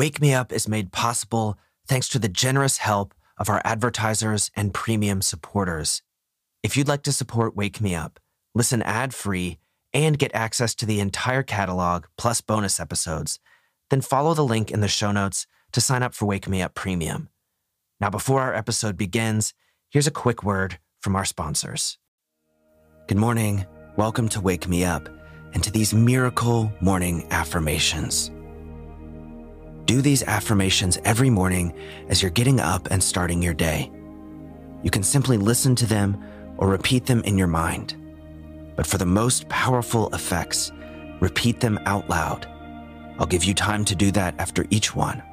Wake Me Up is made possible thanks to the generous help of our advertisers and premium supporters. If you'd like to support Wake Me Up, listen ad free, and get access to the entire catalog plus bonus episodes, then follow the link in the show notes to sign up for Wake Me Up Premium. Now, before our episode begins, here's a quick word from our sponsors. Good morning. Welcome to Wake Me Up and to these miracle morning affirmations. Do these affirmations every morning as you're getting up and starting your day. You can simply listen to them or repeat them in your mind. But for the most powerful effects, repeat them out loud. I'll give you time to do that after each one.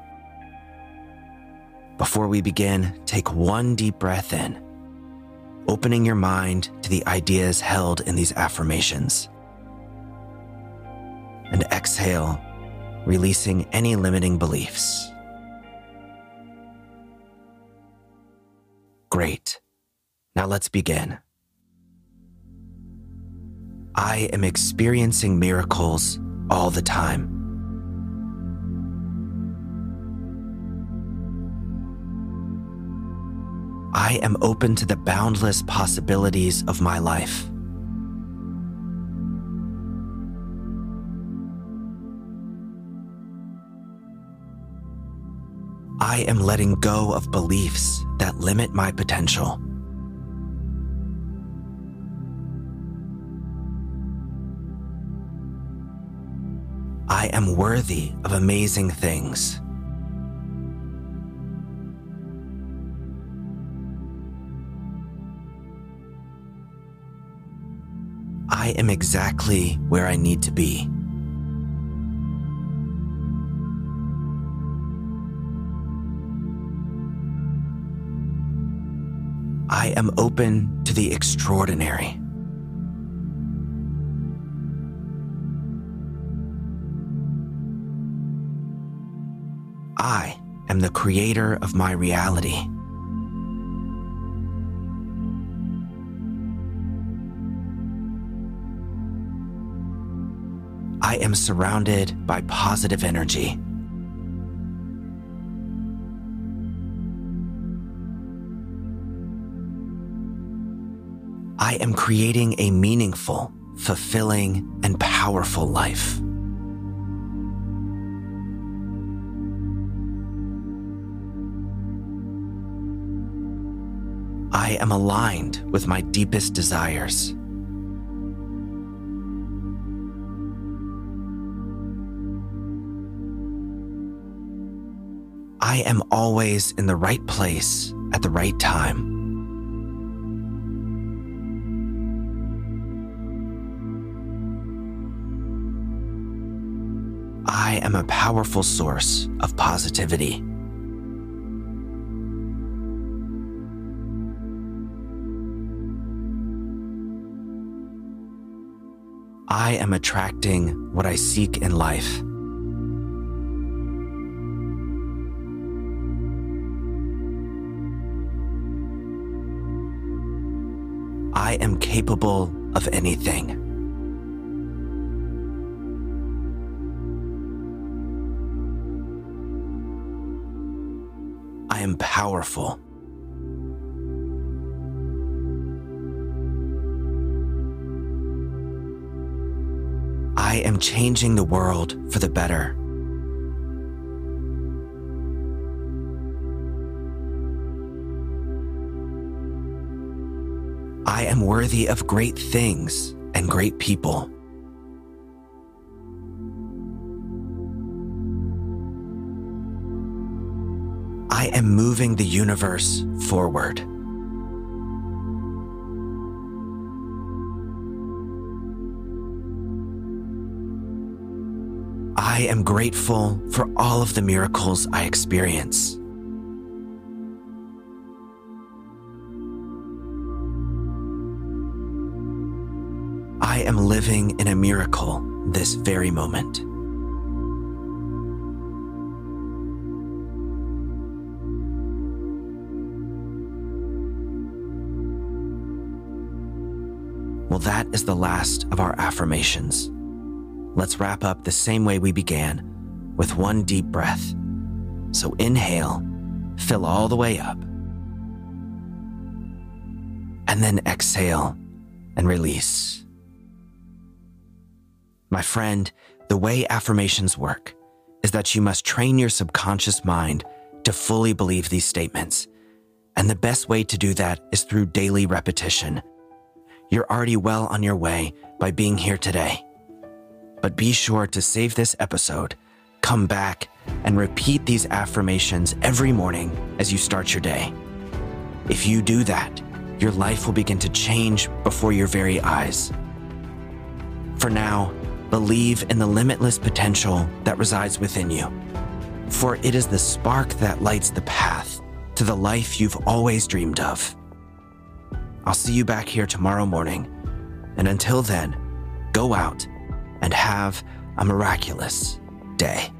Before we begin, take one deep breath in, opening your mind to the ideas held in these affirmations. And exhale releasing any limiting beliefs. Great. Now let's begin. I am experiencing miracles all the time. I am open to the boundless possibilities of my life. I am letting go of beliefs that limit my potential. I am worthy of amazing things. I am exactly where I need to be. Am open to the extraordinary. I am the creator of my reality. I am surrounded by positive energy. I am creating a meaningful, fulfilling, and powerful life. I am aligned with my deepest desires. I am always in the right place at the right time. I am a powerful source of positivity. I am attracting what I seek in life. I am capable of anything. Am powerful. I am changing the world for the better. I am worthy of great things and great people. I am moving the universe forward. I am grateful for all of the miracles I experience. I am living in a miracle this very moment. Well, that is the last of our affirmations. Let's wrap up the same way we began with one deep breath, So inhale, fill all the way up. And then exhale and release. My friend, the way affirmations work is that you must train your subconscious mind to fully believe these statements. And the best way to do that is through daily repetition. You're already well on your way by being here today. But be sure to save this episode, come back, and repeat these affirmations every morning as you start your day. If you do that, your life will begin to change before your very eyes. For now, believe in the limitless potential that resides within you, for it is the spark that lights the path to the life you've always dreamed of. I'll see you back here tomorrow morning, and until then, go out and have a miraculous day.